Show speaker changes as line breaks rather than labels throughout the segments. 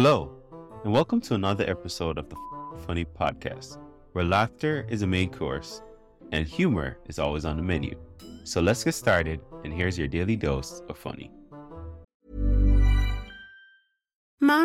Hello, and welcome to another episode of the Funny Podcast, where laughter is a main course and humor is always on the menu. So let's get started, and here's your daily dose of funny.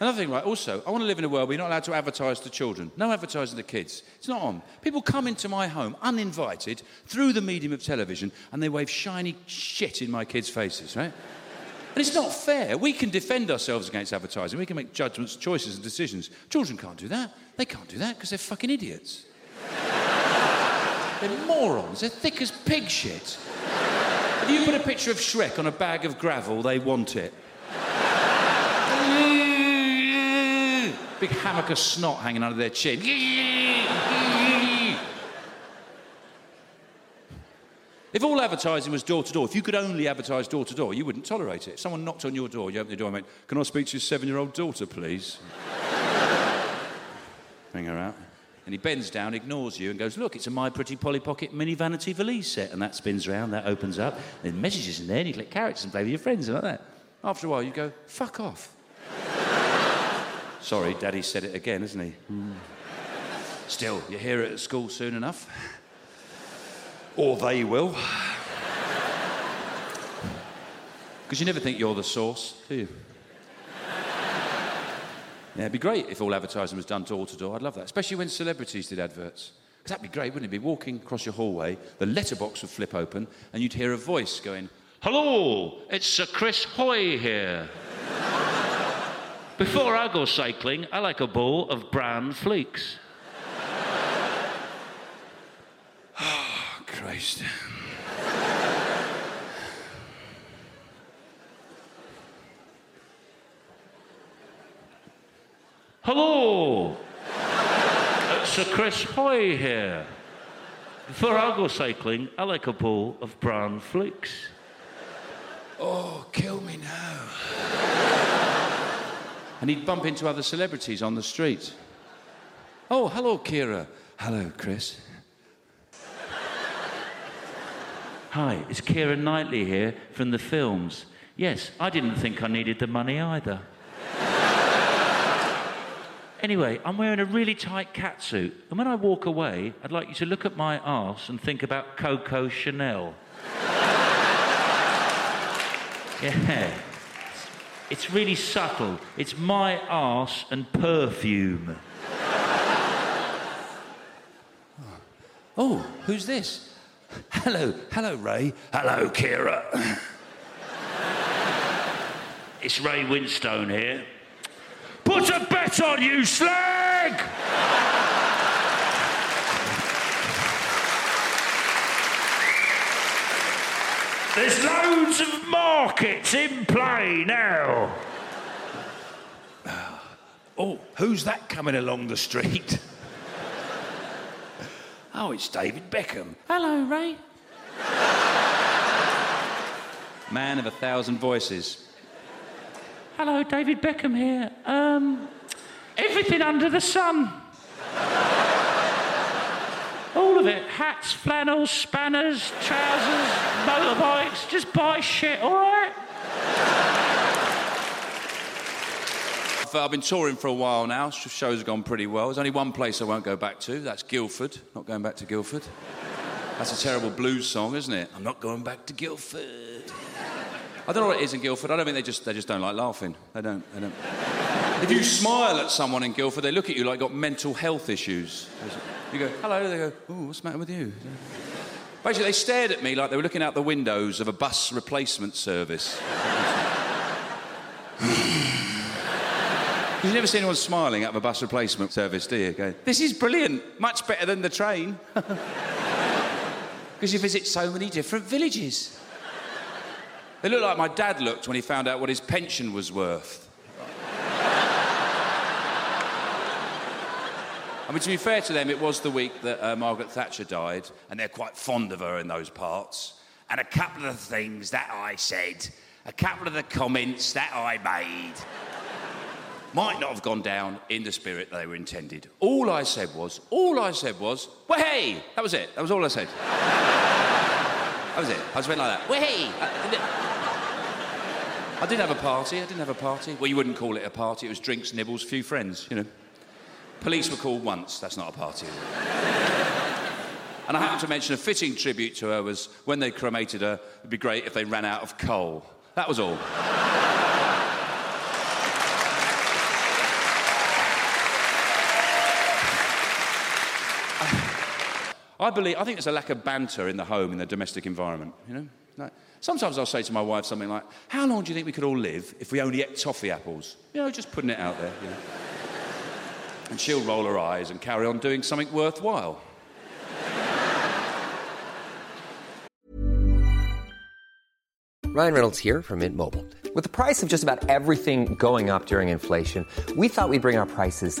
Another thing, right, also, I want to live in a world where you're not allowed to advertise to children. No advertising to kids. It's not on. People come into my home uninvited through the medium of television and they wave shiny shit in my kids' faces, right? And it's not fair. We can defend ourselves against advertising. We can make judgments, choices, and decisions. Children can't do that. They can't do that because they're fucking idiots. they're morons. They're thick as pig shit. If you put a picture of Shrek on a bag of gravel, they want it. Big hammock of snot hanging under their chin. If all advertising was door to door, if you could only advertise door to door, you wouldn't tolerate it. If someone knocked on your door, you open the door and went, Can I speak to your seven year old daughter, please? Bring her out. And he bends down, ignores you, and goes, Look, it's a My Pretty Polly Pocket mini vanity valise set. And that spins round, that opens up, and messages in there, and you click characters and play with your friends and like that. After a while, you go, Fuck off. Sorry, Daddy said it again, isn't he? Mm. Still, you hear it at school soon enough. Or they will. Because you never think you're the source, do you? Yeah, it'd be great if all advertising was done door to door. I'd love that, especially when celebrities did adverts. Because that'd be great, wouldn't it? Be walking across your hallway, the letterbox would flip open, and you'd hear a voice going, Hello, it's Sir Chris Hoy here. Before I go cycling, I like a bowl of bran flakes. oh, Christ. Hello! it's Sir Chris Hoy here. Before I go cycling, I like a bowl of bran flakes. Oh, kill me now. And he'd bump into other celebrities on the street. Oh, hello, Keira. Hello, Chris. Hi, it's Keira Knightley here from the films. Yes, I didn't think I needed the money either. Anyway, I'm wearing a really tight catsuit, and when I walk away, I'd like you to look at my arse and think about Coco Chanel. yeah. It's really subtle. It's my arse and perfume. oh, who's this? Hello, hello, Ray. Hello, Keira. it's Ray Winstone here. Put a bet on you, slag! There's loads of markets in play now. Oh, who's that coming along the street? oh, it's David Beckham. Hello, Ray. Man of a thousand voices.
Hello, David Beckham here. Um, everything under the sun. All of it. Hats, flannels, spanners, trousers, motorbikes. Just buy shit, all right?
I've, uh, I've been touring for a while now. Shows have gone pretty well. There's only one place I won't go back to. That's Guildford. Not going back to Guildford. That's a terrible blues song, isn't it? I'm not going back to Guildford. I don't know what it is in Guildford. I don't think they just they just don't like laughing. They don't. They don't. If you smile at someone in Guildford, they look at you like you've got mental health issues. You go, hello, they go, oh, what's the matter with you? Basically, they stared at me like they were looking out the windows of a bus replacement service. You've never seen anyone smiling of a bus replacement service, do you? Go, this is brilliant, much better than the train. Because you visit so many different villages. They look like my dad looked when he found out what his pension was worth. I mean, to be fair to them, it was the week that uh, Margaret Thatcher died, and they're quite fond of her in those parts. And a couple of the things that I said, a couple of the comments that I made, might not have gone down in the spirit they were intended. All I said was, all I said was, well, hey! That was it. That was all I said. that was it. I just went like that. Well, hey! I didn't have a party. I didn't have a party. Well, you wouldn't call it a party. It was drinks, nibbles, few friends, you know. Police were called once. That's not a party. and I happened to mention a fitting tribute to her was when they cremated her, it'd be great if they ran out of coal. That was all. I believe, I think there's a lack of banter in the home, in the domestic environment, you know? Like, sometimes I'll say to my wife something like, How long do you think we could all live if we only ate toffee apples? You know, just putting it out there, you know? And she'll roll her eyes and carry on doing something worthwhile.
Ryan Reynolds here from Mint Mobile. With the price of just about everything going up during inflation, we thought we'd bring our prices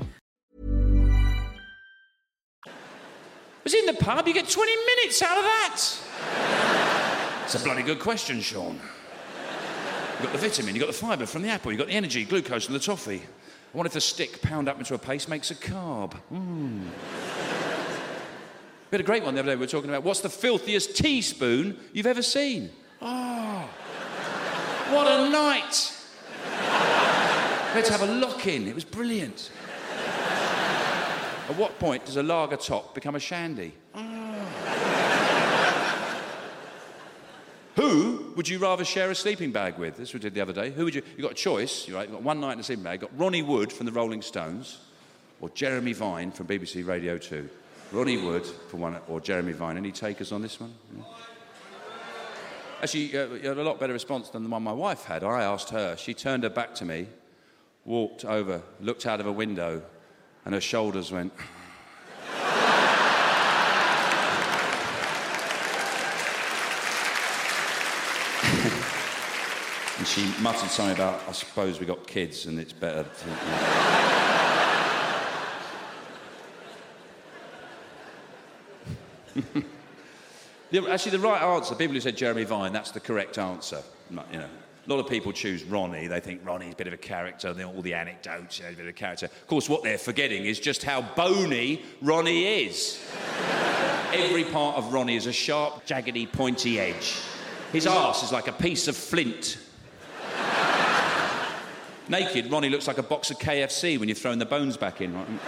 in the pub, you get 20 minutes out of that. It's a bloody good question, Sean. You've got the vitamin, you've got the fibre from the apple, you've got the energy, glucose from the toffee. I wonder if the stick pound up into a paste makes a carb. Mm. We had a great one the other day. We were talking about what's the filthiest teaspoon you've ever seen? Oh, what a night! To have a lock in. It was brilliant. At what point does a lager top become a shandy? Ah. Who would you rather share a sleeping bag with? This we did the other day. Who would you? You got a choice. You right? You got one night in a sleeping bag. You got Ronnie Wood from the Rolling Stones, or Jeremy Vine from BBC Radio Two. Ronnie Wood for one, or Jeremy Vine. Any takers on this one? Yeah. Actually, you had a lot better response than the one my wife had. I asked her. She turned her back to me, walked over, looked out of a window, and her shoulders went. and she muttered something about, I suppose we got kids and it's better to. The- Actually, the right answer, people who said Jeremy Vine, that's the correct answer. You know, a lot of people choose Ronnie. They think Ronnie's a bit of a character, all the anecdotes, you know, a bit of a character. Of course, what they're forgetting is just how bony Ronnie is. Every part of Ronnie is a sharp, jaggedy, pointy edge. His arse is like a piece of flint. Naked, Ronnie looks like a box of KFC when you're throwing the bones back in.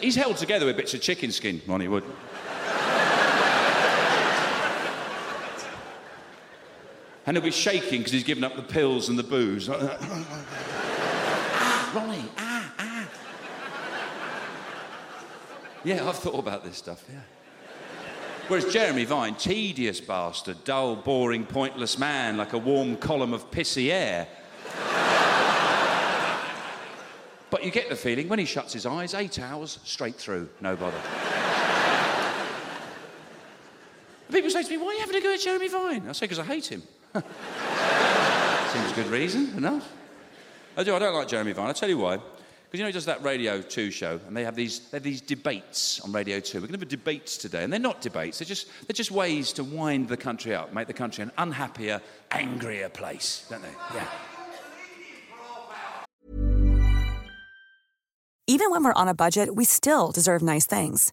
He's held together with bits of chicken skin, Ronnie Wood. And he'll be shaking because he's given up the pills and the booze. ah, Ronnie, ah, ah. Yeah, I've thought about this stuff, yeah. Whereas Jeremy Vine, tedious bastard, dull, boring, pointless man, like a warm column of pissy air. but you get the feeling when he shuts his eyes, eight hours, straight through, no bother. People say to me, why are you having a go at Jeremy Vine? I say, because I hate him. Seems good reason, enough. I do, I don't like Jeremy Vine. I'll tell you why. Because you know he does that Radio 2 show, and they have these, they have these debates on Radio 2. We're going to have debates today, and they're not debates. They're just, they're just ways to wind the country up, make the country an unhappier, angrier place, don't they? Yeah.
Even when we're on a budget, we still deserve nice things.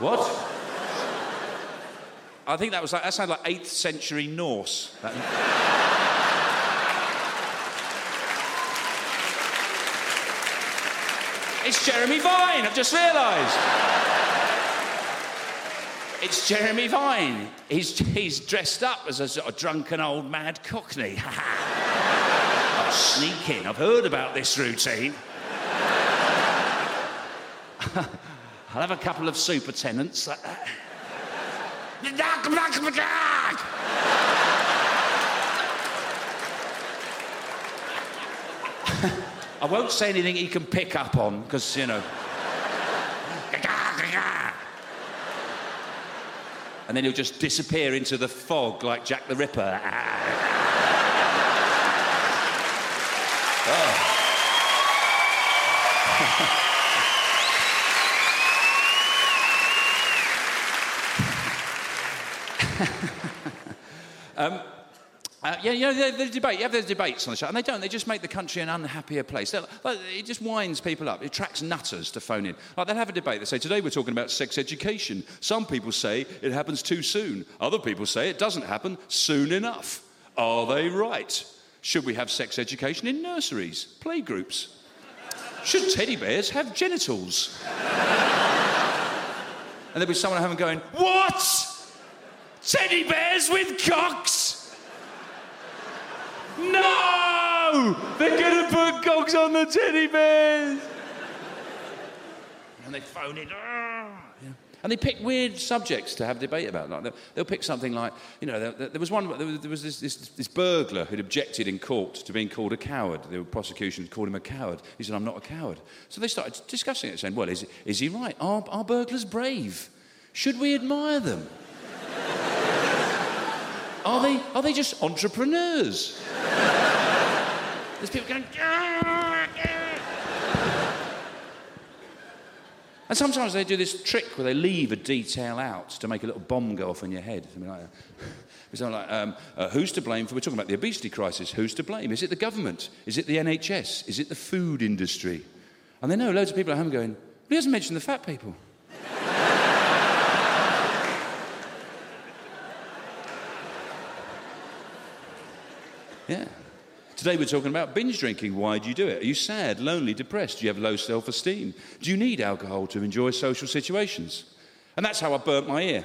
What? I think that was like, that sounded like 8th century Norse. It's Jeremy Vine, I've just realised. It's Jeremy Vine. He's, he's dressed up as a sort of drunken old mad cockney. I'll sneak in. I've heard about this routine. I'll have a couple of super Tennents. Uh, like. I won't say anything he can pick up on, because, you know. And then he'll just disappear into the fog like Jack the Ripper. Oh. Um, uh, yeah, you know, the, the debate, you have those debates on the show, and they don't, they just make the country an unhappier place. Like, it just winds people up. It attracts nutters to phone in. Like, they'll have a debate. They say, today we're talking about sex education. Some people say it happens too soon. Other people say it doesn't happen soon enough. Are they right? Should we have sex education in nurseries, playgroups? Should teddy bears have genitals? and there'll be someone at home going, What? Teddy bears with cocks? No! They're gonna put cocks on the teddy bears! And they phone in. "Ah," And they pick weird subjects to have debate about. Like they'll, they'll pick something like, you know, there, there was one, there was, there was this, this, this burglar who'd objected in court to being called a coward. The prosecution called him a coward. He said, I'm not a coward. So they started discussing it, saying, well, is, is he right? Are, are burglars brave? Should we admire them? Are they, are they just entrepreneurs? There's people going. And sometimes they do this trick where they leave a detail out to make a little bomb go off in your head. Something like that. Something like, um, uh, who's to blame for, we're talking about the obesity crisis, who's to blame? Is it the government? Is it the NHS? Is it the food industry? And they know loads of people at home going, well, he hasn't mentioned the fat people. Yeah. Today we're talking about binge drinking. Why do you do it? Are you sad, lonely, depressed? Do you have low self esteem? Do you need alcohol to enjoy social situations? And that's how I burnt my ear.